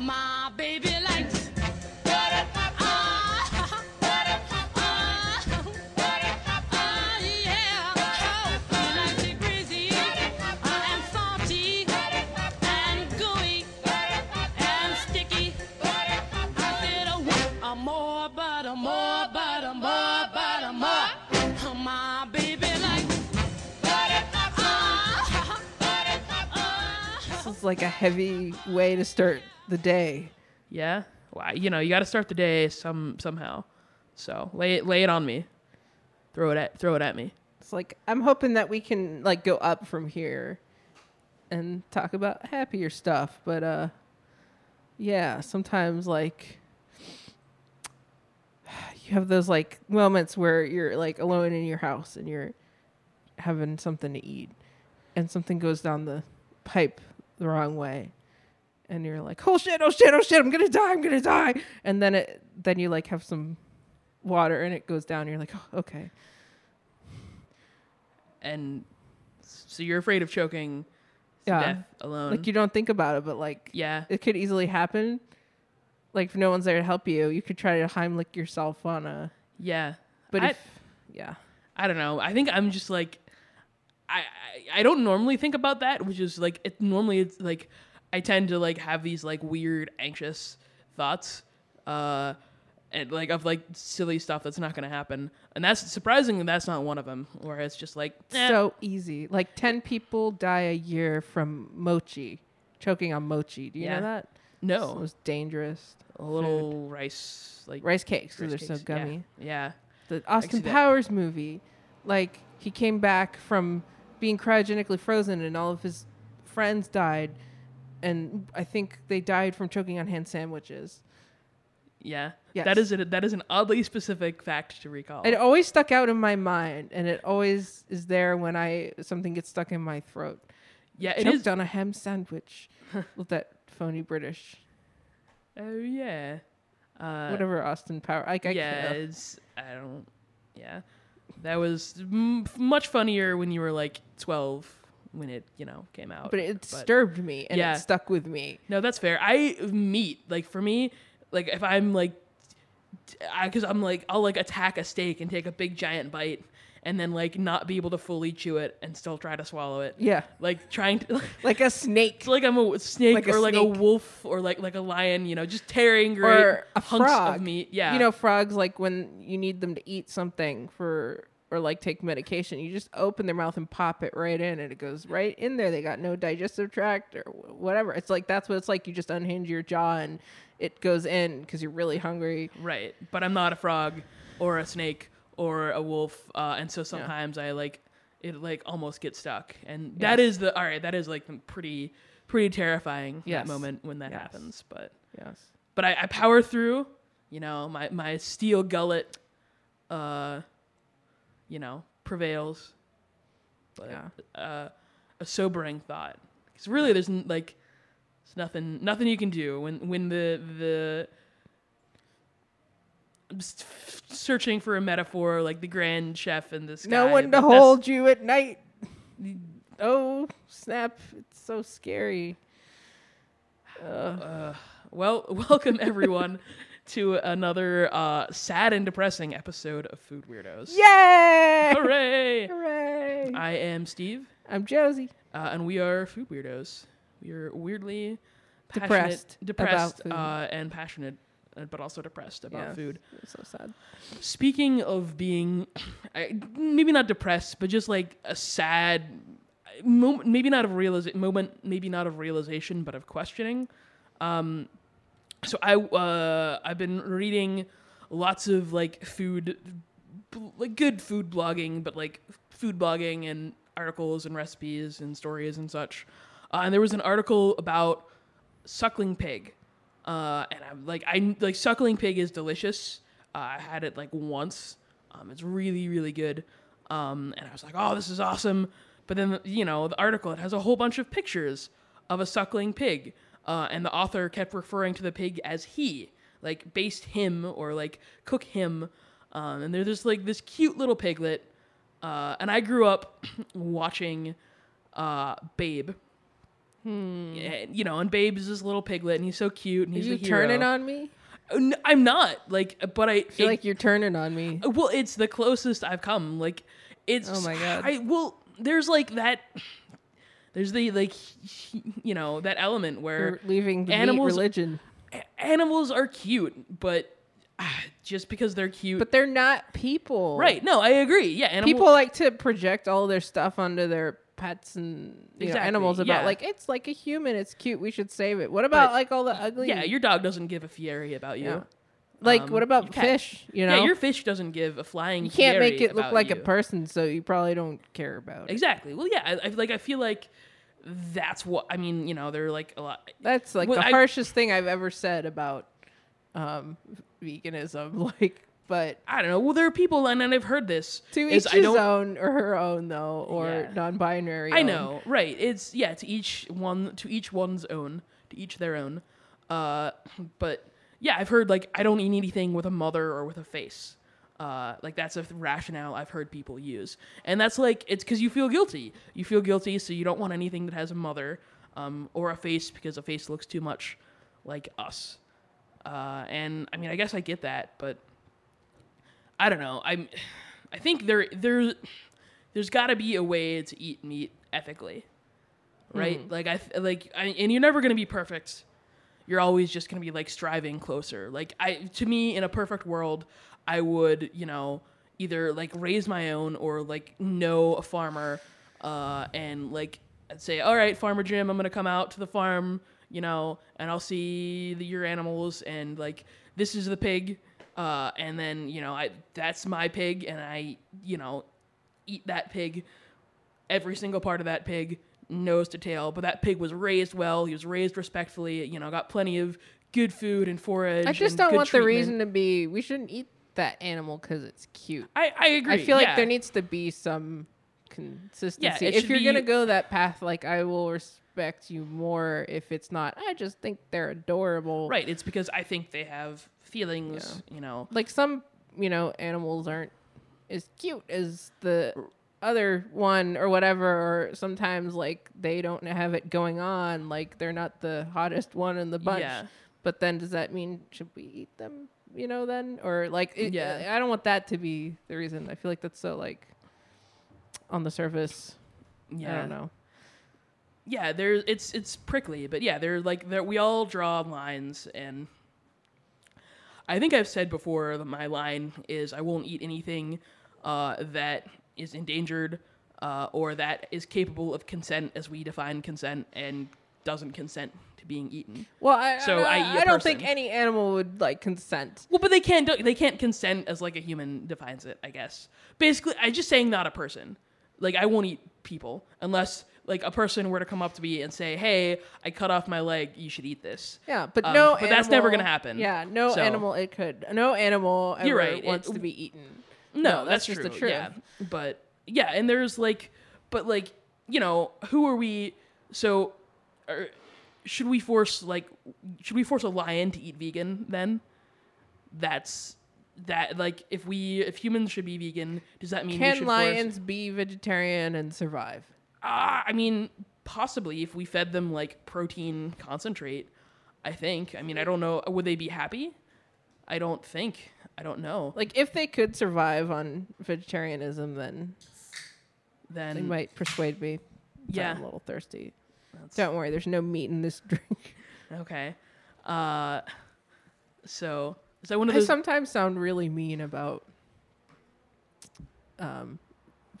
My baby likes. Uh, uh, uh. Oh, likes oh, This is like a heavy way to start the day. Yeah. Well, you know, you got to start the day some somehow. So lay it lay it on me. Throw it at throw it at me. It's like I'm hoping that we can like go up from here and talk about happier stuff, but uh yeah, sometimes like you have those like moments where you're like alone in your house and you're having something to eat and something goes down the pipe the wrong way and you're like, "Oh shit, oh shit, oh shit, I'm to die, I'm to die." And then it then you like have some water and it goes down and you're like, oh, "Okay." And so you're afraid of choking Yeah. death alone. Like you don't think about it, but like yeah. it could easily happen. Like if no one's there to help you, you could try to Heimlich yourself on a. Yeah. But I, if, yeah, I don't know. I think I'm just like I, I I don't normally think about that, which is like it normally it's like I tend to like have these like weird anxious thoughts uh and like of like silly stuff that's not going to happen. And that's surprisingly that's not one of them where it's just like eh, so easy. Like ten people die a year from mochi, choking on mochi. Do you Yeah. know that? no It's the most dangerous a little rice like rice cakes because they're so cakes. Yeah. gummy. Yeah. The Austin see that. Powers movie, like he came back from being cryogenically frozen and all of his friends died, and I think they died from choking on hand sandwiches. Yeah. Yes. That is a, that is an oddly specific fact to recall. It always stuck out in my mind, and it always is there when I something gets stuck in my throat. yeah, it Choked is. on a ham sandwich with that phony British, Oh yeah. Uh, whatever Austin Power. Like, I yeah, it's I don't. Yeah, that was m- much funnier when you were like twelve when it you know came out. but it disturbed me and Yeah. it stuck with me. no, that's fair. I meat like for me, like if I'm like, because I'm like I'll like attack a steak and take a big giant bite and then like not be able to fully chew it and still try to swallow it. Yeah, Like trying to. like a snake like I'm a snake Like a or like a wolf or like like a lion, you know, just tearing great or a hunks frog. of meat. Yeah, you know, frogs like when you need them to eat something for or like take medication, you just open their mouth and pop it right in, and it goes right in there. They got no digestive tract or whatever. It's like that's what it's like. You just unhinge your jaw and it goes in because you're really hungry. Right, but I'm not a frog or a snake or a wolf, uh, and so sometimes I like it like almost gets stuck, and that Yes. is the all right. That is like the pretty pretty terrifying Yes. that moment when that Yes. happens. But Yes. but I, I power through. You know, my my steel gullet, uh, you know, prevails. But Yeah. uh, a sobering thought because really there's n- like there's nothing nothing you can do when when the the I'm just searching for a metaphor like the grand chef in the sky. No one to hold you at night. Oh snap! It's so scary. Well, welcome everyone to another uh, sad and depressing episode of Food Weirdos. Yay! Hooray! Hooray! I am Steve, I'm Josie. uh, and we are Food Weirdos. We are weirdly Depressed depressed, about food. uh, and passionate, uh, but also depressed about food. It's so sad. Speaking of being, I, maybe not depressed, but just like a sad moment, maybe not of realization, moment, maybe not of realization, but of questioning. Um, so I, uh, I've been reading lots of like food, like good food blogging, but like food blogging and articles and recipes and stories and such. Uh, and there was an article about suckling pig. Uh, and I'm like, I like suckling pig is delicious. Uh, I had it like once. Um, it's really, really good. Um, and I was like, oh, this is awesome. But then, you know, the article, it has a whole bunch of pictures of a suckling pig. Uh, and the author kept referring to the pig as he, like baste him or like cook him. Um, and there's just like this cute little piglet. Uh, and I grew up watching uh, Babe, Yeah, you know, and Babe is this little piglet, and he's so cute, and Are he's you turning on me? Uh, I'm not like, but I I feel it- like you're turning on me. well, it's the closest I've come. Like, it's Oh my God. I well, there's like that. There's the like, you know, that element where You're leaving the animals- religion, animals are cute, but ah, just because they're cute, but they're not people. right? No, I agree. Yeah, animal, People like to project all their stuff onto their pets and you know, animals about yeah. like it's like a human. It's cute. We should save it. What about But- like all the ugly? Yeah, your dog doesn't give a fieri about you. Yeah. Like um, what about cat- fish? You know, Yeah, your fish doesn't give a flying. you can't make it look like a person, so you probably don't care about it. Exactly. Well, yeah, I, I like. I feel like that's what I mean. You know, they're like a lot. That's like Well, the I- harshest thing I've ever said about um, veganism. Like, but I don't know. Well, there are people, and, and I've heard this. to is each I his own or her own, though, or Yeah. non-binary. I own. know, right? It's yeah, to each one, to each one's own, to each their own. Uh, but yeah, I've heard like I don't eat anything with a mother or with a face. Uh, like that's a rationale I've heard people use, and that's like it's because you feel guilty. You feel guilty, so you don't want anything that has a mother um, or a face because a face looks too much like us. Uh, and I mean, I guess I get that, but I don't know. I'm, I think there there there's got to be a way to eat meat ethically, right? Like I th- like I, and you're never gonna be perfect. You're always just gonna be like striving closer. Like I to me in a perfect world, I would you know either like raise my own or like know a farmer, uh, and like I'd say, all right, Farmer Jim, I'm gonna come out to the farm, you know, and I'll see the, your animals and like this is the pig. Uh, and then you know I that's my pig and I you know eat that pig, every single part of that pig, nose to tail. But that pig was raised well. He was raised respectfully. You know, got plenty of good food and forage. I just don't want treatment. the reason to be we shouldn't eat that animal because it's cute. I, I agree. I feel like there needs to be some consistency. it if you're gonna go that path, like I will respect you more if it's not. I just think they're adorable. right. It's because I think they have feelings. You know, Like some, you know, animals aren't as cute as the other one or whatever. Or sometimes like they don't have it going on. Like they're not the hottest one in the bunch. Yeah. But then does that mean should we eat them? You know, then or like it, Yeah. I don't want that to be the reason. I feel like that's so like on the surface. yeah. I don't know. yeah, there it's it's prickly, but yeah, they're like there we all draw lines and I think I've said before that my line is I won't eat anything uh, that is endangered uh, or that is capable of consent as we define consent and doesn't consent to being eaten. Well, I, So I, I I don't think any animal would like consent. Well, but they can't do, they can't consent as like a human defines it, I guess. Basically, I just saying not a person. Like I won't eat people unless like a person were to come up to me and say, "Hey, I cut off my leg. You should eat this." Yeah, but Um, no. but that's never gonna happen. Yeah, no So- animal. It could. No animal ever You're right, wants it- to be eaten. No, that's, that's just true. the truth. Yeah, but yeah, and there's like, but like, you know, who are we? So, are, should we force like, should we force a lion to eat vegan? Then, that's that. Like, if we if humans should be vegan, does that mean we Can should lions be vegetarian and survive? Force, uh, I mean, possibly if we fed them like protein concentrate. I think. I mean, I don't know. Would they be happy? I don't think. I don't know. Like, if they could survive on vegetarianism, then Then they might persuade me. Yeah. I'm a little thirsty. That's- Don't worry, there's no meat in this drink. Okay. Uh, so is that one of I those? sometimes sound really mean about um,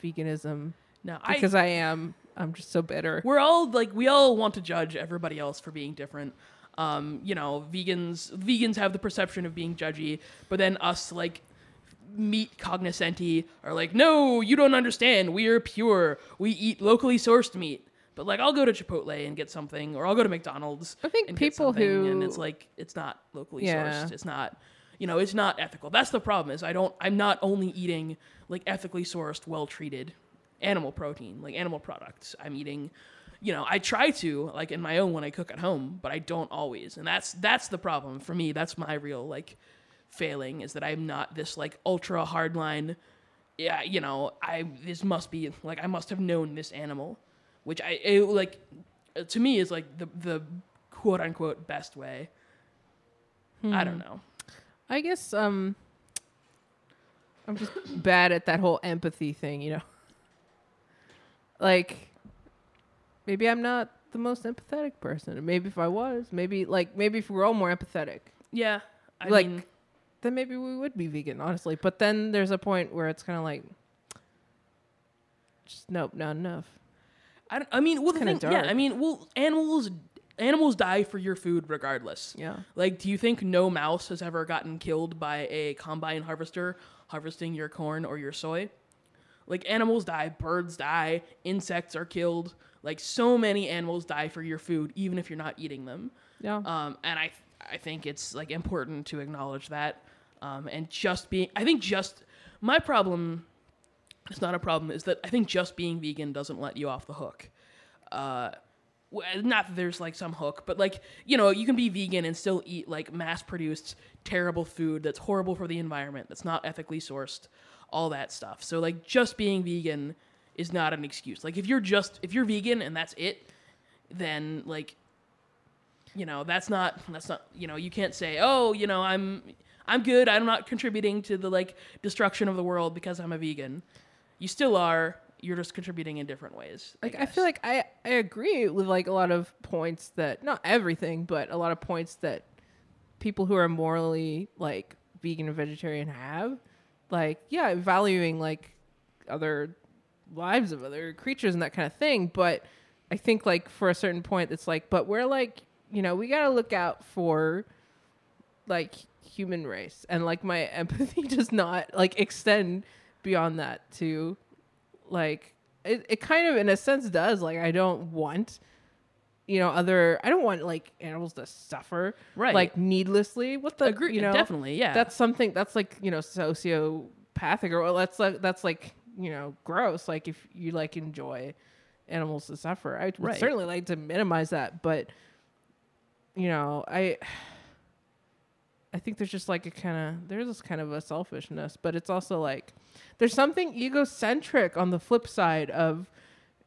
veganism no, I. because I am. I'm just so bitter. We're all like we all want to judge everybody else for being different. Um, you know, vegans vegans have the perception of being judgy, but then us like meat cognoscenti are like, no, you don't understand. We are pure. We eat locally sourced meat. But like, I'll go to Chipotle and get something, or I'll go to McDonald's. I think people something, who- and it's like it's not locally Yeah. sourced. It's not, you know, it's not ethical. That's the problem. Is I don't. I'm not only eating like ethically sourced, well treated animal protein, like animal products. I'm eating, you know, I try to like in my own when I cook at home, but I don't always, and that's that's the problem for me. That's my real like failing is that I'm not this like ultra hardline. Yeah, you know, I this must be like I must have known this animal, which I it, like to me is like the the quote unquote best way. I don't know. I guess um I'm just bad at that whole empathy thing, you know. Like maybe I'm not the most empathetic person. Maybe if I was, maybe like maybe if we were all more empathetic, Yeah, I like mean, then maybe we would be vegan, honestly. But then there's a point where it's kind of like just nope, not enough. I, I mean, well, the thing, yeah. I mean, well, animals animals die for your food regardless. Yeah. Like, do you think no mouse has ever gotten killed by a combine harvester harvesting your corn or your soy? Like, animals die, birds die, insects are killed. Like, so many animals die for your food, even if you're not eating them. Yeah. Um, and I, I think it's like important to acknowledge that. Um, and just being, I think just my problem, it's not a problem, is that I think just being vegan doesn't let you off the hook. Uh, not that there's like some hook, but like you know, you can be vegan and still eat like mass-produced terrible food that's horrible for the environment, that's not ethically sourced, all that stuff. So like just being vegan is not an excuse. Like if you're just if you're vegan and that's it, then like you know that's not that's not you know you can't say oh you know i'm i'm good i'm not contributing to the like destruction of the world because i'm a vegan you still are you're just contributing in different ways like I guess. feel like I I agree with like a lot of points that not everything, but a lot of points that people who are morally like vegan and vegetarian have. Like yeah, valuing like other lives of other creatures and that kind of thing, but I think like for a certain point it's like but we're like, you know, we got to look out for like human race and like my empathy does not like extend beyond that to like it, it kind of in a sense does like i don't want you know other i don't want like animals to suffer Right. like needlessly what the Agree- you know definitely, yeah. that's something that's like you know sociopathic or well, that's like that's like you know gross like if you like enjoy animals to suffer i would Right. certainly like to minimize that but you know i I think there's just like a kind of there's this kind of a selfishness, but it's also like there's something egocentric on the flip side of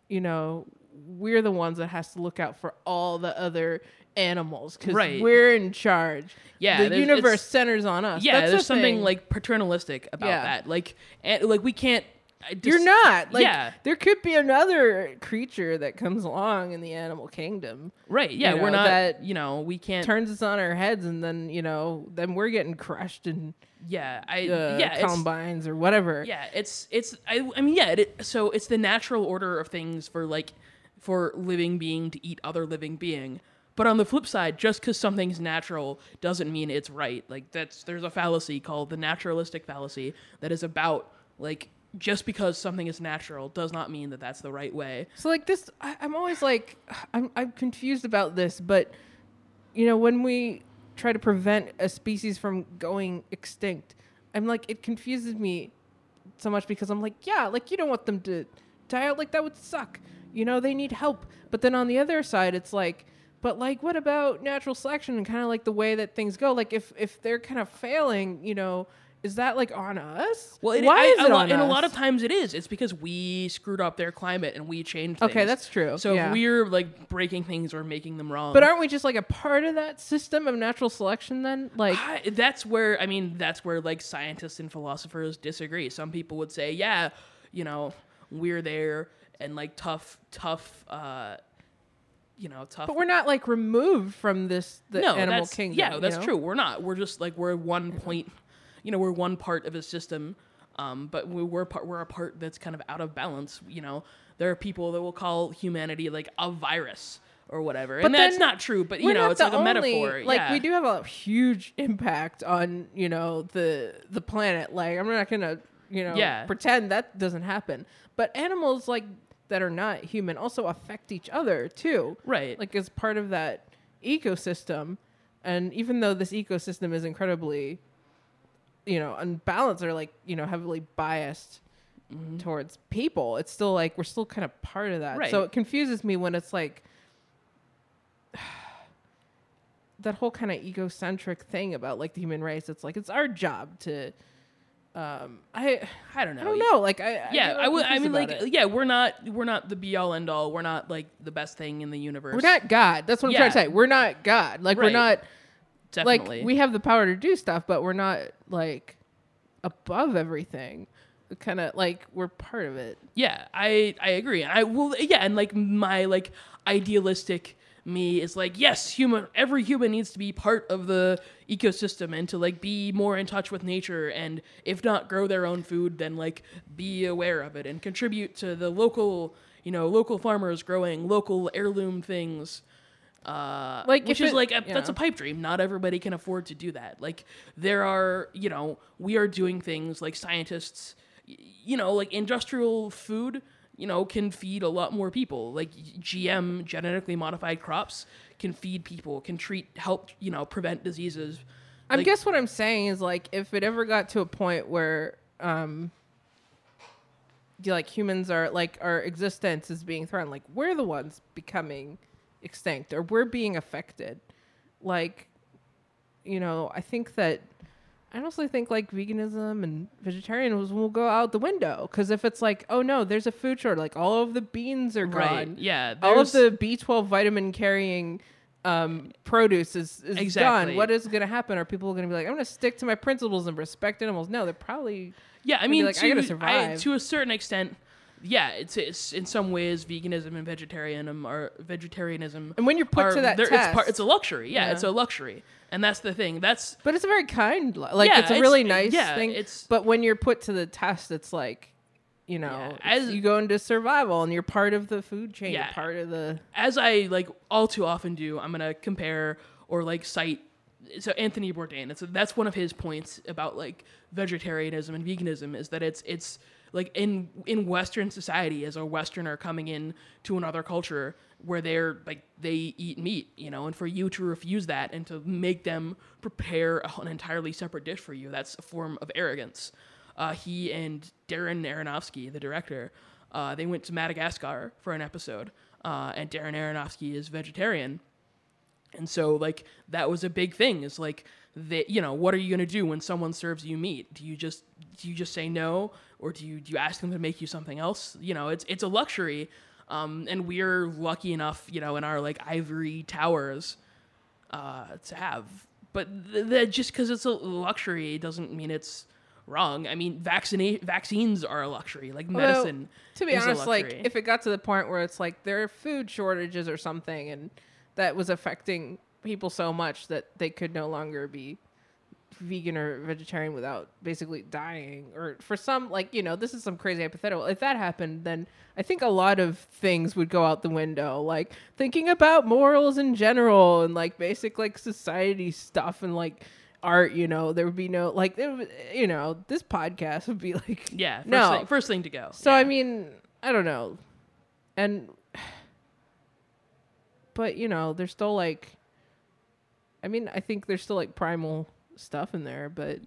you know we're the ones that has to look out for all the other animals because Right. we're in charge. Yeah, the universe centers on us. yeah That's there's the something like paternalistic about Yeah. that like and, like we can't just, you're not. Like yeah. there could be another creature that comes along in the animal kingdom right yeah you we're not that you know we can't turns us on our heads and then you know then we're getting crushed and yeah i uh, yeah combines or whatever. Yeah it's it's i, I mean yeah it, so it's the natural order of things for like for living being to eat other living being. But on the flip side just because something's natural doesn't mean it's right. Like that's there's a fallacy called the naturalistic fallacy that is about like just because something is natural does not mean that that's the right way So like this, I, I'm always like, I'm I'm confused about this, but you know, when we try to prevent a species from going extinct, I'm like, it confuses me so much because I'm like, yeah, like you don't want them to die out, like that would suck. You know, they need help. But then on the other side, it's like, but like, what about natural selection and kind of like the way that things go? Like, if if they're kind of failing, you know, is that like on us? well it, why I- is it lot, on and a lot of times it is it's because we screwed up their climate and we changed Okay, that's true. so Yeah. if we're like breaking things or making them wrong But aren't we just like a part of that system of natural selection then? Like, I, that's where I mean that's where like scientists and philosophers disagree. Some people would say, yeah, you know, we're there and like tough, tough, uh, you know, tough. but we're not like removed from this the no, animal that's, kingdom. Yeah, you that's know? true. We're not. We're just like we're one point. You know, we're one part of a system. Um, but we, we're part. We're a part that's kind of out of balance. You know, there are people that will call humanity like a virus or whatever, But and that's not true. But you know, it's like a only- metaphor. Like yeah. we do have a huge impact on you know the the planet. Like I'm not gonna you know Yeah. pretend that doesn't happen. But animals like that are not human also affect each other too. Right. Like as part of that ecosystem. And even though this ecosystem is incredibly, you know, unbalanced or like, you know, heavily biased towards people, it's still like we're still kind of part of that. Right. So it confuses me when it's like that whole kind of egocentric thing about like the human race. It's like it's our job to um, I I don't know. I don't know. Like I, I Yeah, get I would. I mean, like, it. yeah, we're not we're not the be all end all. We're not like the best thing in the universe. we're not God. That's what I'm trying to say. We're not God. Like we're not definitely. like we have the power to do stuff, but we're not like above everything. Kind of like we're part of it. Yeah, I I agree. And I will yeah, and like my like idealistic me is like yes, human every human needs to be part of the ecosystem and to like be more in touch with nature and if not grow their own food then like be aware of it and contribute to the local, you know, local farmers growing local heirloom things. Uh, Like, which is it- like a, that's a pipe dream. Not everybody can afford to do that. Like there are, you know, we are doing things like scientists, you know, like industrial food, you know, can feed a lot more people. Like GM genetically modified crops can feed people, can treat, help, you know, prevent diseases. I guess what I'm saying is like if it ever got to a point where um you- like humans are like our existence is being threatened, like we're the ones becoming extinct or we're being affected. Like you know, I think that I honestly think like veganism and vegetarianism will go out the window because if it's like, oh no, there's a food shortage, like all of the beans are Right. gone, Yeah. all of the B12 vitamin carrying um, produce is, is Exactly. gone. What is going to happen? Are people going to be like, I'm going to stick to my principles and respect animals? No, they're probably. Yeah, I mean, like, I to, I- survive. to a certain extent, yeah, it's, it's in some ways veganism and vegetarianism are vegetarianism. And when you're put are- to that test, it's, part, it's a luxury. Yeah, Yeah. it's a luxury, and that's the thing. That's but it's a very kind, like Yeah, it's a it's- really nice yeah, thing. it's- but when you're put to the test, it's like, you know, Yeah, as- you go into survival and you're part of the food chain. Yeah. You're part of the. as I like all too often do. I'm gonna compare or like cite. So Anthony Bourdain, it's that's one of his points about like vegetarianism and veganism is that it's it's like in in Western society as a Westerner coming in to another culture where they're like they eat meat, you know, and for you to refuse that and to make them prepare an entirely separate dish for you, that's a form of arrogance. Uh, he and Darren Aronofsky, the director, uh, they went to Madagascar for an episode, uh, and Darren Aronofsky is vegetarian. And so, like, that was a big thing. Is like, that you know, what are you gonna do when someone serves you meat? Do you just do you just say no, or do you do you ask them to make you something else? You know, it's it's a luxury, um, and we're lucky enough, you know, in our like ivory towers, uh, to have. But th- that just because it's a luxury doesn't mean it's wrong. I mean, vaccina- vaccines are a luxury, like medicine. to be honest, like if it got to the point where it's like there are food shortages or something, and that was affecting people so much that they could no longer be vegan or vegetarian without basically dying or for some like you know this is some crazy hypothetical if that happened then i think a lot of things would go out the window like thinking about morals in general and like basic like society stuff and like art you know there would be no like would, you know this podcast would be like yeah, first, no thing, first thing to go. so yeah. I mean, I don't know. And but you know, there's still like I mean, I think there's still like primal stuff in there, but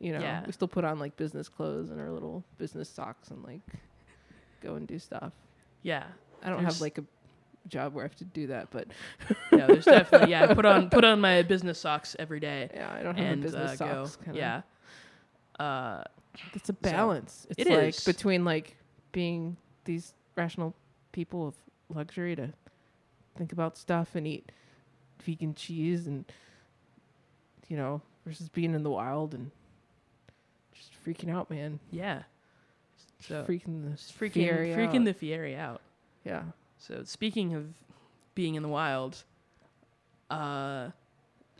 you know, Yeah. we still put on like business clothes and our little business socks and like go and do stuff. yeah, I don't There's- have like a job where I have to do that, but yeah, there's definitely yeah. I put on put on my business socks every day yeah, I don't have and business uh, socks kinda. Yeah, uh, It's a balance. it's It like is. between like being these rational people of luxury to think about stuff and eat vegan cheese and you know versus being in the wild and just freaking out, man. yeah. So freaking the just freaking Fieri freaking out. the Fieri out. yeah. So speaking of being in the wild, uh,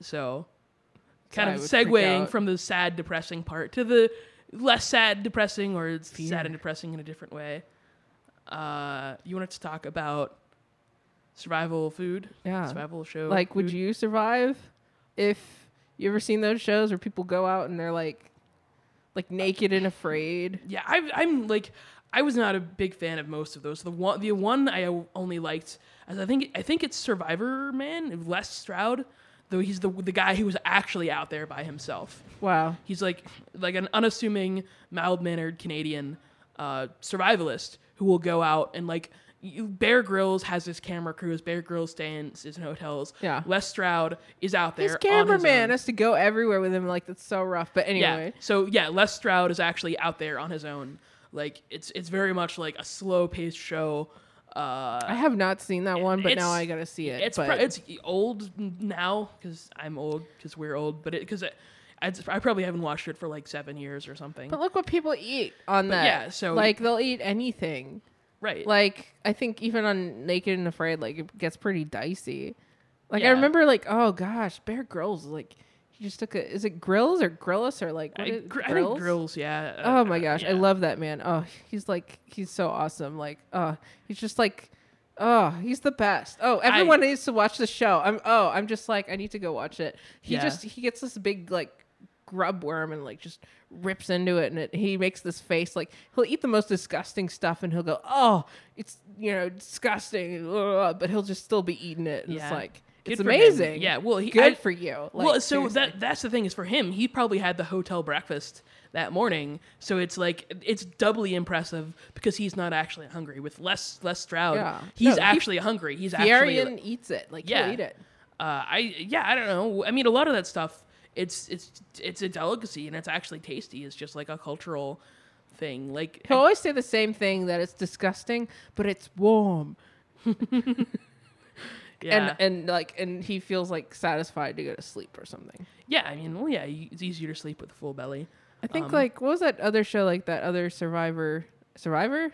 so kind of segueing from the sad, depressing part to the less sad, depressing, or it's Fear. sad and depressing in a different way. Uh, you wanted to talk about survival food, Yeah. survival show. Like, would you survive if you ever seen those shows where people go out and they're like, like naked and afraid? Yeah, I, I'm like, I was not a big fan of most of those. The one, the one I only liked, as I think, I think it's Survivorman, Les Stroud, though he's the the guy who was actually out there by himself. Wow. He's like like an unassuming, mild mannered Canadian uh, survivalist who will go out and like you, Bear Grylls has his camera crews. Bear Grylls stays in hotels. Yeah. Les Stroud is out there. His cameraman own. has to go everywhere with him. Like that's so rough. But Yeah. anyway, So yeah, Les Stroud is actually out there on his own. Like it's it's very much like a slow paced show. Uh, I have not seen that one, but now I gotta see it. it's but pro- it's old now because I'm old because we're old, but it because I, I probably haven't watched it for like seven years or something. but look what people eat on that. yeah, so- like they'll eat anything. Right. Like I think even on Naked and Afraid, like it gets pretty dicey. Like I remember, like oh gosh, Bear Grylls, like he just took a. Is it Grills or Grillis or like what I, gr- I think grills. Yeah. uh, Oh my uh, gosh, I love that man. Oh, he's like he's so awesome. Like, oh, he's just like, oh, he's the best. Oh, everyone needs to watch the show. I'm oh, I'm just like I need to go watch it. He Yeah. just he gets this big like grub worm and like just rips into it and it, he makes this face like he'll eat the most disgusting stuff and he'll go oh it's you know disgusting but he'll just still be eating it and Yeah. it's like Good it's for him. amazing Yeah, well, he- good I- for you well, so seriously. that that's the thing is for him, he probably had the hotel breakfast that morning, so it's like it's doubly impressive because he's not actually hungry. With less Les Stroud, Yeah. he's No, he- actually hungry. He's actually Fierian eats it like Yeah. he'll eat it uh, I yeah, I don't know. I mean, a lot of that stuff, it's it's it's a delicacy and it's actually tasty. It's just like a cultural thing. Like He'll always say the same thing that it's disgusting, but it's warm. yeah, And and like and he feels like satisfied to go to sleep or something. yeah. I mean, well, yeah, it's easier to sleep with a full belly. I think Um, like what was that other show like that other Survivor Survivor?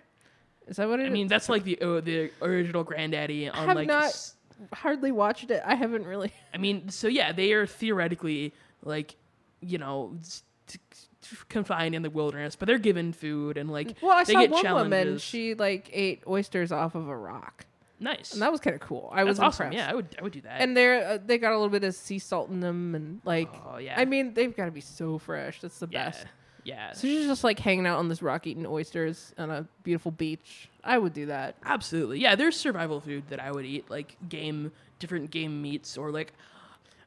Is that what it I is? mean, that's like the uh, the original Granddaddy on have like. not- s- hardly watched it. I haven't really. I mean, so yeah, they are theoretically like, you know, s- t- t- confined in the wilderness, but they're given food and like Well, I they saw get one woman. She like ate oysters off of a rock, nice. and that was kind of cool. I That's was awesome. impressed. Yeah, I would I would do that. And they're uh, they got a little bit of sea salt in them, and like oh yeah. I mean they've got to be so fresh. That's the yeah, best. yeah. So she's just like hanging out on this rock eating oysters on a beautiful beach. I would do that. Absolutely. Yeah, there's survival food that I would eat, like game, different game meats, or like.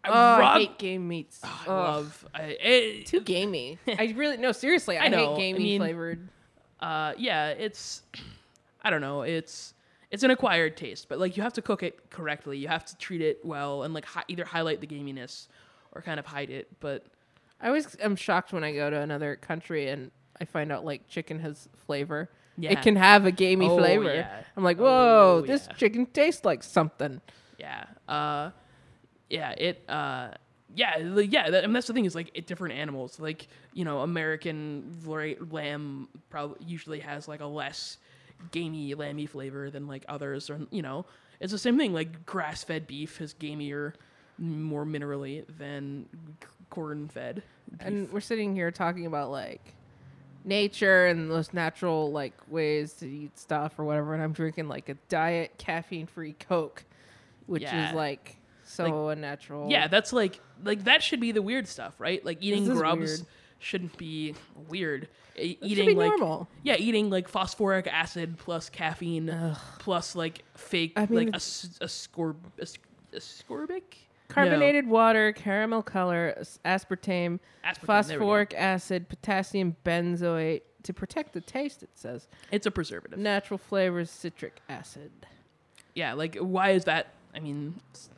Oh, raw- I hate game meats. I love. I, it, too gamey. I really no seriously. I, I know, hate I gamey mean- flavored. uh, yeah, it's. I don't know. It's it's an acquired taste, but like you have to cook it correctly. You have to treat it well, and like hi- either highlight the gaminess or kind of hide it. But I always am shocked when I go to another country and I find out like chicken has flavor. Yeah. It can have a gamey Oh, flavor. yeah. I'm like, Oh, whoa, this yeah. chicken tastes like something. yeah, uh, yeah, it. Uh, yeah, like, yeah. That, and that's the thing is like it, different animals. Like you know, American lamb probably usually has like a less gamey, lamby flavor than like others. Or you know, it's the same thing. Like grass-fed beef is gamier, more minerally than c- corn-fed. And we're sitting here talking about like nature and those natural like ways to eat stuff or whatever and I'm drinking like a diet caffeine free Coke, which Yeah. is like so unnatural. Yeah, that's like like that should be the weird stuff, right? Like eating grubs weird. shouldn't be weird. E- eating be like normal. yeah, eating like phosphoric acid plus caffeine plus like fake I mean, like a, s- a scorb a, s- ascorbic Carbonated water, caramel color, aspartame, Aspartame, there we go. phosphoric acid, potassium benzoate to protect the taste. It says It's a preservative. natural flavors, citric acid. Yeah, like why is that? I mean,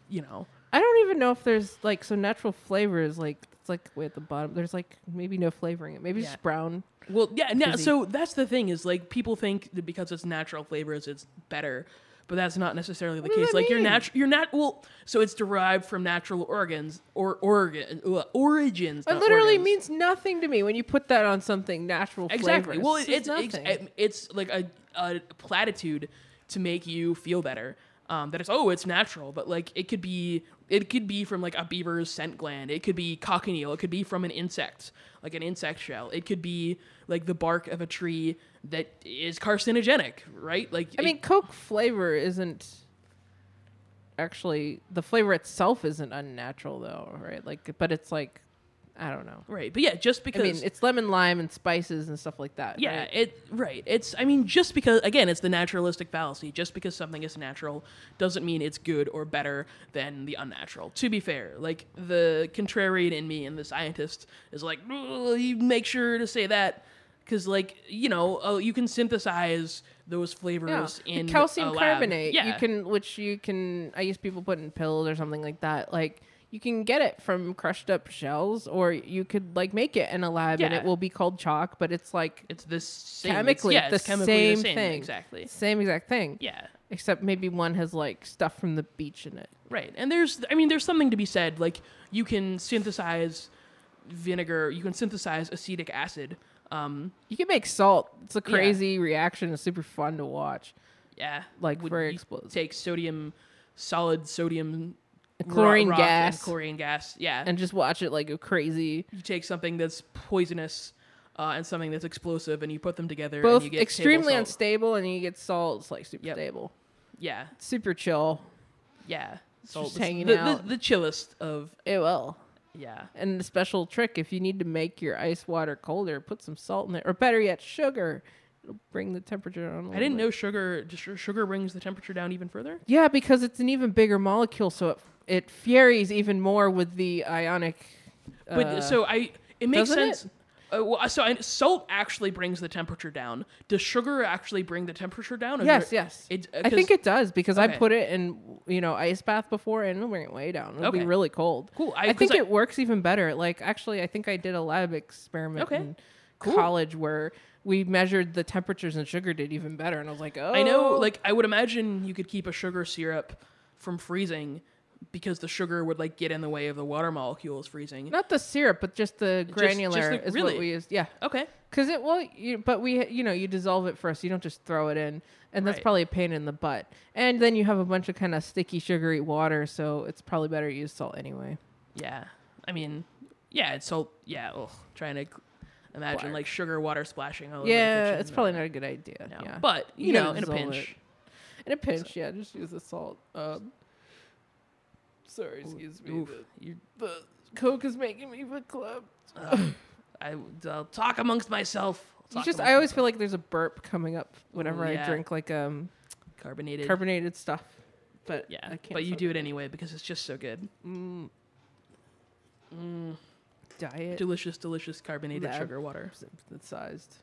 you know, I don't even know if there's like so natural flavors. Like it's like way at the bottom. There's like maybe no flavoring. It maybe Yeah. just brown. Well, yeah, no, so that's the thing is like people think that because it's natural flavors, it's better, but that's not necessarily the What case. Like you're natural, you're not well. So it's derived from natural organs or organ uh, origins. It literally organs. means nothing to me when you put that on something natural exactly. flavors. Well, It's it's it's, it's like a, a platitude to make you feel better. Um, that it's oh it's natural, but like it could be it could be from like a beaver's scent gland. It could be cochineal. It could be from an insect, like an insect shell. It could be like the bark of a tree that is carcinogenic, right? Like I it- mean, Coke flavor isn't actually the flavor itself isn't unnatural though, right? Like, but it's like I don't know. right? But yeah, just because I mean, it's lemon lime and spices and stuff like that. Yeah, right? it right. It's I mean just because again it's the naturalistic fallacy. Just because something is natural doesn't mean it's good or better than the unnatural. To be fair, like the contrarian in me and the scientist is like you make sure to say that because like you know uh, you can synthesize those flavors Yeah. in The calcium carbonate. Yeah, You can, which you can. I use people put in pills or something like that. Like you can get it from crushed up shells, or you could like make it in a lab, and it will be called chalk. But it's like It's this same, chemically it's, yeah, the it's chemically same the same thing. exactly. same exact thing. Yeah, Except maybe one has like stuff from the beach in it. right. And there's I mean there's something to be said like you can synthesize vinegar, you can synthesize acetic acid. Um, You can make salt. It's a Yeah. crazy reaction. It's super fun to watch. yeah, Like Would very explosive. Take sodium, solid sodium, Chlorine rock gas. and chlorine gas. Yeah, and just watch it like go crazy. you take something that's poisonous uh, and something that's explosive, and you put them together. Both and you get extremely unstable, and you get salt. It's like super Yep. stable, Yeah, super chill. yeah. Salt just hanging the, out. The, the chillest of It will. yeah. And the special trick, if you need to make your ice water colder, put some salt in it, or better yet, sugar. It'll bring the temperature down. I I didn't know sugar. Just sugar brings the temperature down even further. Yeah, because it's an even bigger molecule, so it it furies even more with the ionic. But uh, so I, it makes doesn't it? sense. Uh, well, so I, salt actually brings the temperature down. Does sugar actually bring the temperature down? yes, there- yes. It, uh, I think it does because I put it in you know ice bath before and it'll bring it way down. It'll be really cold. Cool. I- I, think I- it works even better. Like actually, I think I did a lab experiment Okay. in Cool. college where we measured the temperatures and sugar did even better. And I was like, oh, I know. Like I would imagine you could keep a sugar syrup from freezing because the sugar would like get in the way of the water molecules freezing. not the syrup, but just the just granular the- is really? what we used. Yeah, Okay. because it well, you, but we you know you dissolve it first. You don't just throw it in, and that's Right. probably a pain in the butt. And then you have a bunch of kind of sticky, sugary water, so it's probably better to use salt anyway. Yeah. I mean, yeah. It's salt. Yeah. Ugh, trying to imagine Water. like sugar water splashing all over Yeah, it's probably not a good idea. no. Yeah, But you, You know, in a pinch. in a pinch, yeah, just use the salt. Um, sorry, excuse me. Oof, The, the Coke is making me feel club. uh, I, will talk amongst myself. I'll You just, I always myself. feel like there's a burp coming up whenever yeah. I drink like um carbonated. carbonated stuff. But yeah, I can't but you do it anyway because it's just so good. Mm, Mm, diet delicious, delicious carbonated Lab. sugar water. synthesized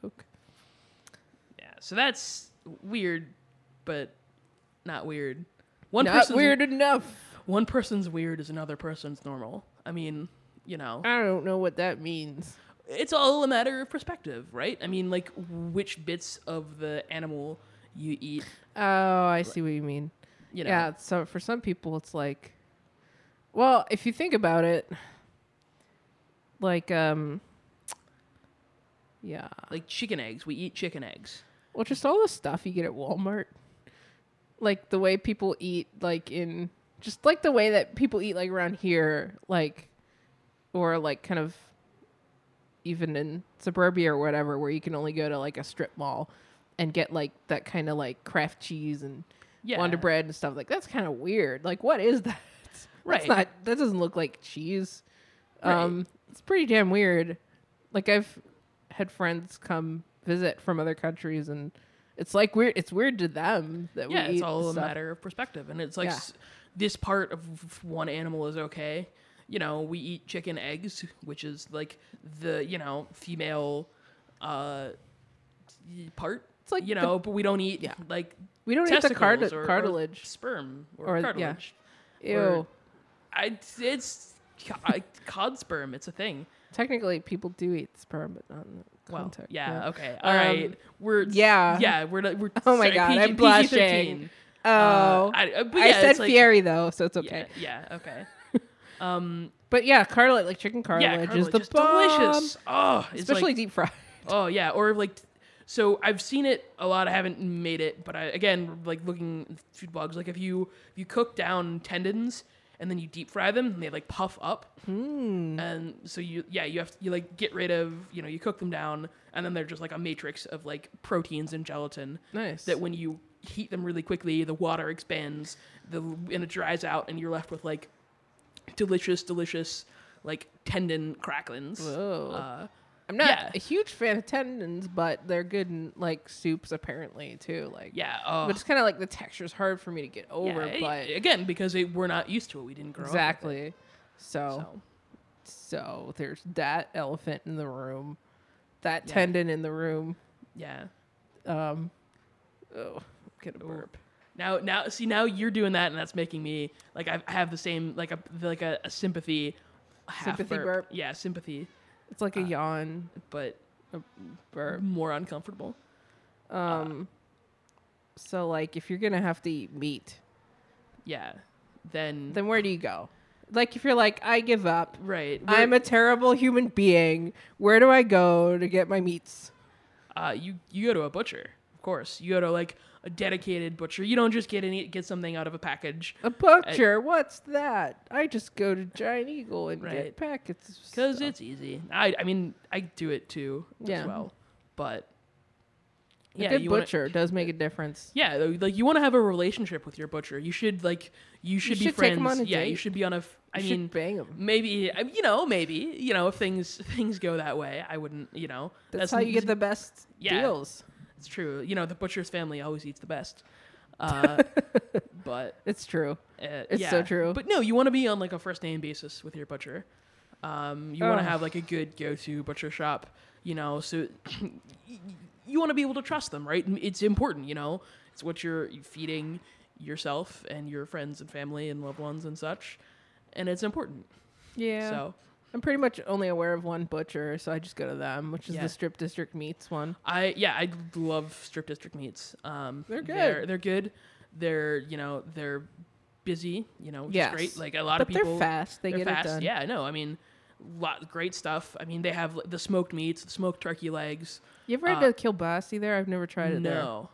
Coke. Yeah, so that's weird, but not weird. One Not weird enough. One person's weird is another person's normal. I mean, you know, I don't know what that means. it's all a matter of perspective, right? I mean, like which bits of the animal you eat. Oh, I see what you mean. You know, Yeah, so for some people it's like well, if you think about it like um yeah. like chicken eggs. We eat chicken eggs. Well, just all the stuff you get at Walmart. Like the way people eat like in just like the way that people eat like around here like or like kind of even in suburbia or whatever where you can only go to like a strip mall and get like that kind of like Kraft cheese and Yeah, Wonder Bread and stuff like that's kind of weird. Like, what is that? Right. That's not. That doesn't look like cheese. Right. Um, it's pretty damn weird. Like I've had friends come visit from other countries, and it's like weird. It's weird to them that Yeah, we it's eat all a matter of perspective, and it's like Yeah. s- this part of one animal is okay. You know, we eat chicken eggs, which is like the you know female uh part. It's like you the- know, but we don't eat Yeah. like We don't eat the card- or- or cartilage. sperm, or, Or- yeah. cartilage. Ew. or- I it's I- cod sperm. It's a thing. Technically, people do eat sperm, but not in the Well, context. yeah, okay, all right. Um, We're yeah. yeah. We're not- we're Oh my sorry, God, PG, I'm blushing. PG-13. Oh, Uh, I, uh, but I said like- fiery though, so it's okay. Yeah, yeah, okay. Um, But yeah, cartilage, like chicken cartilage, yeah, is cartilage the is bomb. delicious. Oh, especially like, deep fried. oh yeah, or like, so I've seen it a lot. I haven't made it, but I again like looking food blogs. Like if you if you cook down tendons and then you deep fry them, and they like puff up, Hmm. and so you yeah you have to, you like get rid of you know you cook them down, and then they're just like a matrix of like proteins and gelatin Nice. that when you heat them really quickly, the water expands, the and it dries out, and you're left with like delicious, delicious like tendon cracklings. Whoa. Uh, I'm not yeah. a huge fan of tendons, but they're good in like soups apparently too. Like yeah, uh, but it's kind of like the texture's hard for me to get over. yeah, but again because it, we're not used to it, we didn't grow up. it. exactly. So, So so there's that elephant in the room. that Yeah. tendon in the room. Yeah. Um, oh, a Ooh. burp. Now, now, see, now you're doing that, and that's making me like I have the same like a like a, a sympathy, half Sympathy burp? Yeah, sympathy, It's like a Uh, yawn but burp. more uncomfortable. Um, so like if you're gonna have to eat meat, Yeah. Then, then where do you go? Like if you're like I give up, right. I'm a terrible human being. Where do I go to get my meats? uh, you you go to a butcher, course. You go to like a dedicated butcher. You don't just get any get something out of a package A butcher? What's that? I just go to Giant Eagle and Right. get packets. because it's easy. I I mean I do it too Yeah. as well, but a yeah, good you wanna- butcher does make a difference. Yeah, like you want to have a relationship with your butcher. You should like you should be should take friends. him on a yeah, you should be on a. f- I You mean, should bang them. maybe you know, maybe you know, if things things go that way, I wouldn't. You know, That's, how you get the best Yeah. deals. It's true. You know, the butcher's family always eats the best. Uh, but It's true. uh, It's yeah. so true. But no, you want to be on like a first name basis with your butcher. Um, you want to have like a good go-to butcher shop. You know, so you want to be able to trust them, right? It's important. You know, it's what you're feeding yourself and your friends and family and loved ones and such, and it's important. Yeah. So I'm pretty much only aware of one butcher, so I just go to them, which is Yeah. the Strip District Meats one. I yeah, I love strip district meats. Um, They're They're, good. they're good. They're you know they're busy. You know, which Yes. is great. Like a lot But of people. they're fast. They they're get fast. it done. Yeah, I know. I mean, lot great stuff. I mean, they have the smoked meats, the smoked turkey legs. You ever had Uh, to kielbasi there? I've never tried it there. no.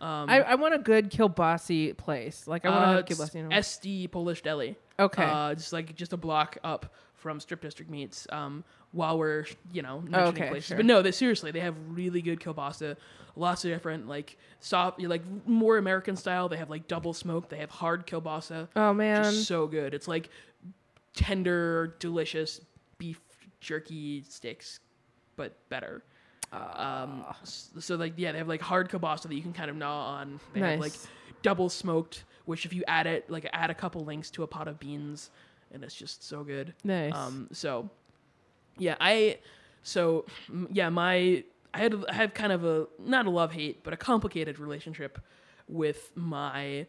Um, I, I want a good kielbasi place. Like I want to uh, have it's kielbasi. in a- SD Polish Deli. okay. Uh, just like just a block up from Strip District Meats. Um, while we're you know mentioning Oh, okay, places, sure. but no, they seriously they have really good kielbasa. Lots of different like soft, like more American style. They have like double smoked. They have hard kielbasa. oh man. Just so good. It's like tender, delicious beef jerky sticks, but better. Um, Ah. so like yeah, they have like hard kielbasa that you can kind of gnaw on. They have like Nice. double smoked, which if you add it, like add a couple links to a pot of beans, and it's just so good. nice. Um, so yeah, I so yeah, my I had I have kind of a not a love hate, but a complicated relationship with my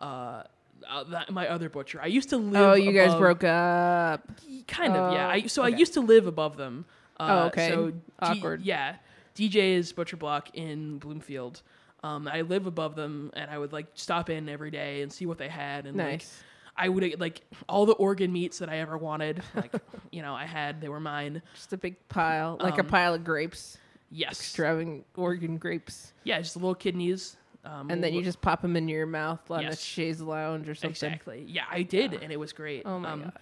uh, uh that, my other butcher. I used to live. oh, you guys broke up. Kind of, yeah. Oh, I, so I used to live above them. Uh, Oh, okay. So D- Awkward. yeah, DJ's Butcher Block in Bloomfield. Um, I live above them, and I would like stop in every day and see what they had, and like Nice. I would like all the organ meats that I ever wanted. Like you know, I had they were mine. Just a big pile, like a Um, pile of grapes, Yes, extravagant Oregon grapes, yeah, just little kidneys. Um, and then you just pop them in your mouth on Yes. a chaise lounge or something. exactly. Yeah, I did, and it was great. Oh my Um, god.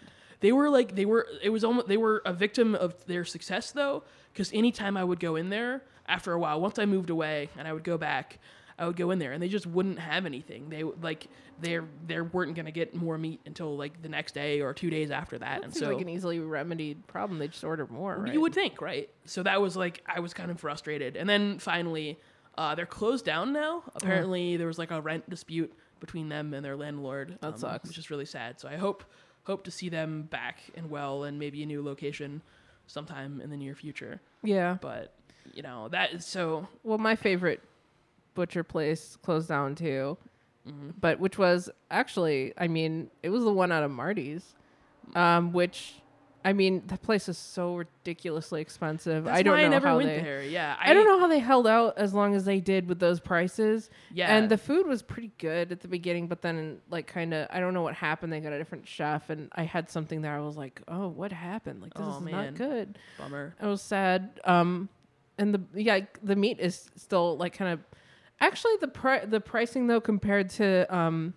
They were like they were. It was almost they were a victim of their success though, because anytime I would go in there, after a while, once I moved away and I would go back, I would go in there and they just wouldn't have anything. They like they they weren't gonna get more meat until like the next day or two days after that. That and seems so like an easily remedied problem. They just order more, right? you would think, right? So that was like I was kind of frustrated, and then finally, uh, they're closed down now. Apparently, there was like a rent dispute between them and their landlord. That um, sucks. which is really sad. So I hope hope to see them back and well, and maybe a new location sometime in the near future. Yeah. But you know that is so. Well, my favorite butcher place closed down too, Mm-hmm. but which was actually, I mean, it was the one out of Marty's, um, which, I mean, that place is so ridiculously expensive. That's I don't know I never how went they. there. Yeah, I, don't know how they held out as long as they did with those prices. Yeah, And the food was pretty good at the beginning, but then like kind of I don't know what happened. They got a different chef, and I had something there. I was like, oh, what happened? Like this Oh, is man. not good. bummer. I was sad. Um, and the yeah, the meat is still like kind of. Actually, the pri- the pricing though compared to um,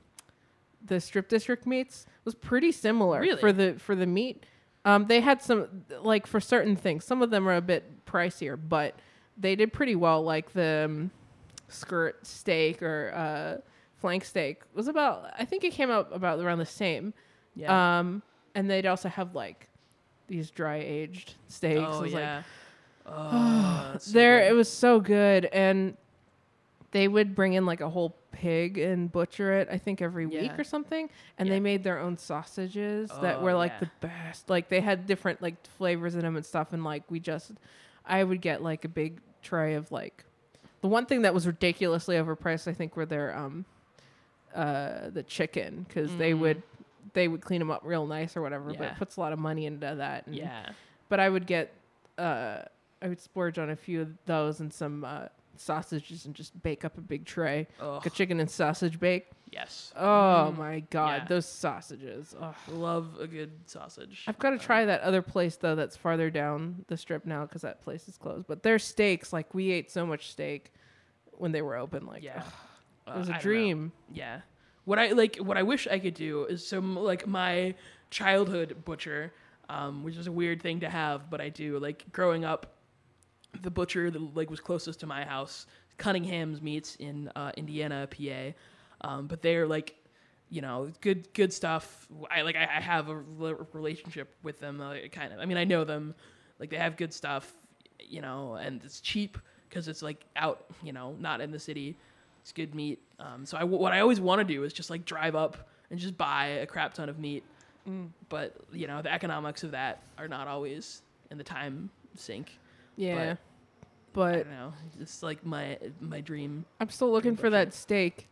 the strip district meats was pretty similar Really? for the for the meat. Um, they had some like for certain things. Some of them are a bit pricier, but they did pretty well. Like the um, skirt steak or uh, flank steak was about. I think it came out about around the same. Yeah. Um, and they'd also have like these dry aged steaks. oh was like, yeah. oh, so there good. it was so good and they would bring in like a whole pig and butcher it i think every week or something and Yeah. they made their own sausages that Oh, were like yeah. the best like they had different like flavors in them and stuff and like we just I would get like a big tray of like the one thing that was ridiculously overpriced. I think were their um uh the chicken because they would they would clean them up real nice or whatever, but Mm. Yeah. it puts a lot of money into that. And, Yeah. but I would get uh I would splurge on a few of those and some uh sausages and just bake up a big tray. Oh, Like a chicken and sausage bake. yes. Oh Mm. my god, Yeah. those sausages. Ugh. Love a good sausage. I've got to Um, try that other place though that's farther down the strip now because that place is closed. But their steaks, like we ate so much steak when they were open, like Yeah. ugh, it was Uh, a I dream. Yeah. What I like, what I wish I could do is some like my childhood butcher, um, which is a weird thing to have, but I do. Like growing up, the butcher that like was closest to my house, Cunningham's Meats in uh, Indiana, PA. Um, but they're like, you know, good good stuff. I like I, I have a relationship with them, uh, kind of. I mean, I know them. Like they have good stuff, you know, and it's cheap because it's like out, you know, not in the city. It's good meat. Um, so I, what I always want to do is just like drive up and just buy a crap ton of meat. But you know, the economics of that are not always in the time sink. Yeah, I but don't know. It's like my my dream. I'm still looking for that steak.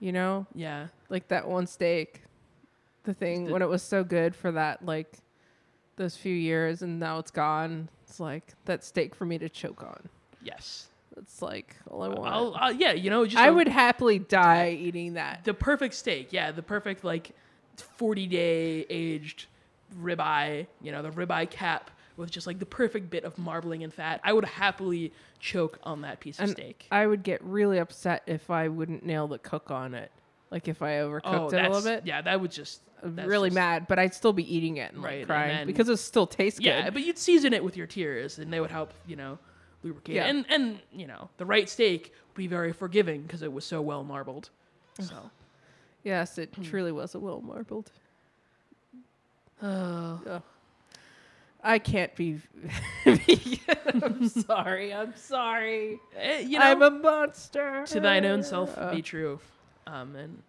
You know, Yeah. like that one steak, the thing The- when it was so good for that like those few years, and now it's gone. It's like that steak for me to choke on. Yes. It's like all I want. I'll, I'll, yeah. You know, just I a- would happily die eating that. the perfect steak. Yeah, the perfect like forty day aged ribeye. You know, the ribeye cap with just like the perfect bit of marbling and fat. I would happily choke on that piece of steak. I would get really upset if I wouldn't nail the cook on it. Like if I overcooked it a little Oh, bit. Yeah, that would just that's really just- mad, but I'd still be eating it and Right, like and crying then- because it still tastes Yeah, good. Yeah, but you'd season it with your tears, and they would help. You know, lubricate. Yeah. it. And and you know, the right steak would be very forgiving because it was so well marbled. So. yes, it Hmm. truly was a well marbled. Uh, Ugh. I can't be. I'm sorry. I'm sorry. eh, you know, I'm a monster. to thine own self be true. Um, and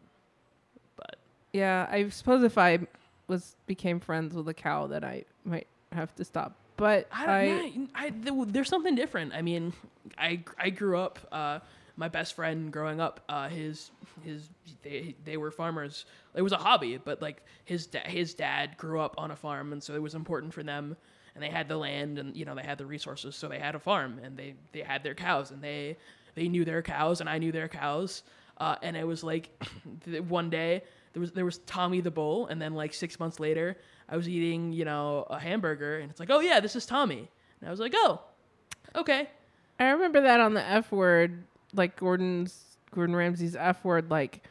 but Yeah, I suppose if I was became friends with a cow, then I might have to stop. But I I, don't know. I, th- there's something different. I mean, I I grew up. Uh, my best friend growing up, uh, his his they they were farmers. It was a hobby, but like his da- his dad grew up on a farm, and so it was important for them. And they had the land, and you know they had the resources, so they had a farm, and they they had their cows, and they they knew their cows, and I knew their cows. Uh, and it was like one day there was there was Tommy the bull, and then like six months later, I was eating you know a hamburger, and it's like, oh yeah, this is Tommy, and I was like, oh, okay, I remember that on the F word, like Gordon's Gordon Ramsay's F word, like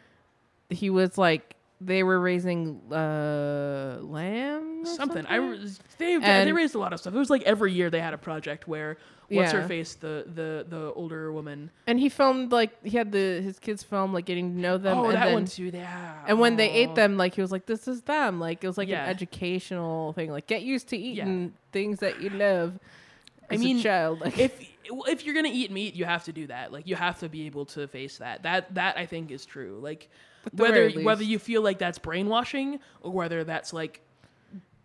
he was like they were raising uh lamb or something. I something? was- they they raised a lot of stuff. It was like every year they had a project where what's her face, the the the older woman. and he filmed like he had the his kids film like getting to know them. oh, and that then, one too. Yeah. And when they Oh. ate them, like he was like, "This is them." Like it was like Yeah. an educational thing. Like get used to Yeah. eating things that you love. I as mean, a child, like if if you're gonna eat meat, you have to do that. Like you have to be able to face that. That that I think is true. Like whether whether you feel like that's brainwashing or whether that's like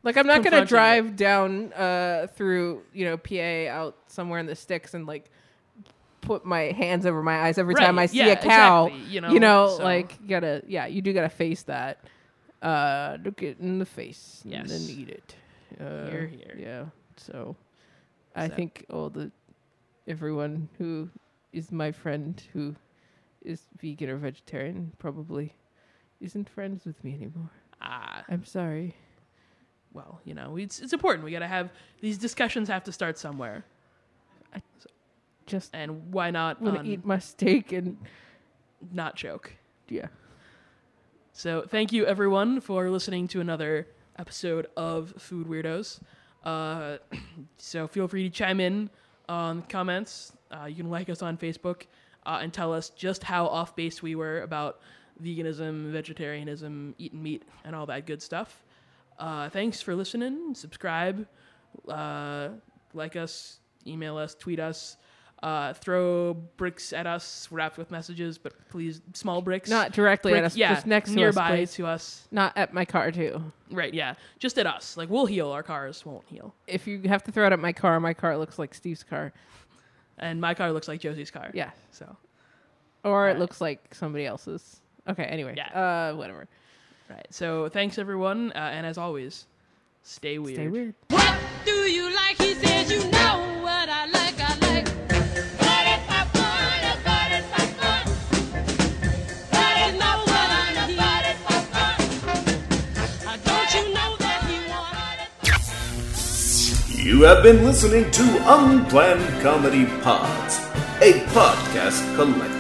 Like I'm not gonna drive down uh, through you know PA out somewhere in the sticks and like put my hands over my eyes every time I see yeah, a cow. exactly, you you know, know, so- like you gotta yeah, you do gotta face that. Uh, look it in the face and Yes. then eat it. Uh, Hear, hear. Yeah. So, I think all the everyone who is my friend who is vegan or vegetarian probably isn't friends with me anymore. ah I'm sorry. well, you know, it's it's important. We gotta have these discussions have to start somewhere. Just And why not want to eat my steak and not joke? yeah. So thank you everyone for listening to another episode of Food Weirdos. Uh, so feel free to chime in on comments. Uh, you can like us on Facebook uh, and tell us just how off base we were about veganism, vegetarianism, eating meat, and all that good stuff. Uh, thanks for listening. Subscribe, uh, like us, email us, tweet us. Uh, throw bricks at us wrapped with messages, but please small bricks. Not directly Brick- at us, yeah, just next to nearby us, to us. Not at my car too. Right, yeah, just at us. Like we'll heal, our cars won't heal. If you have to throw it at my car, my car looks like Steve's car. And my car looks like Josie's car. Yeah. So Or it looks like somebody else's. Okay, anyway. Yeah. Uh whatever. right. So thanks everyone, uh, and as always, stay weird. Stay weird. What You have been listening to Unplanned Comedy Pods, a podcast collective.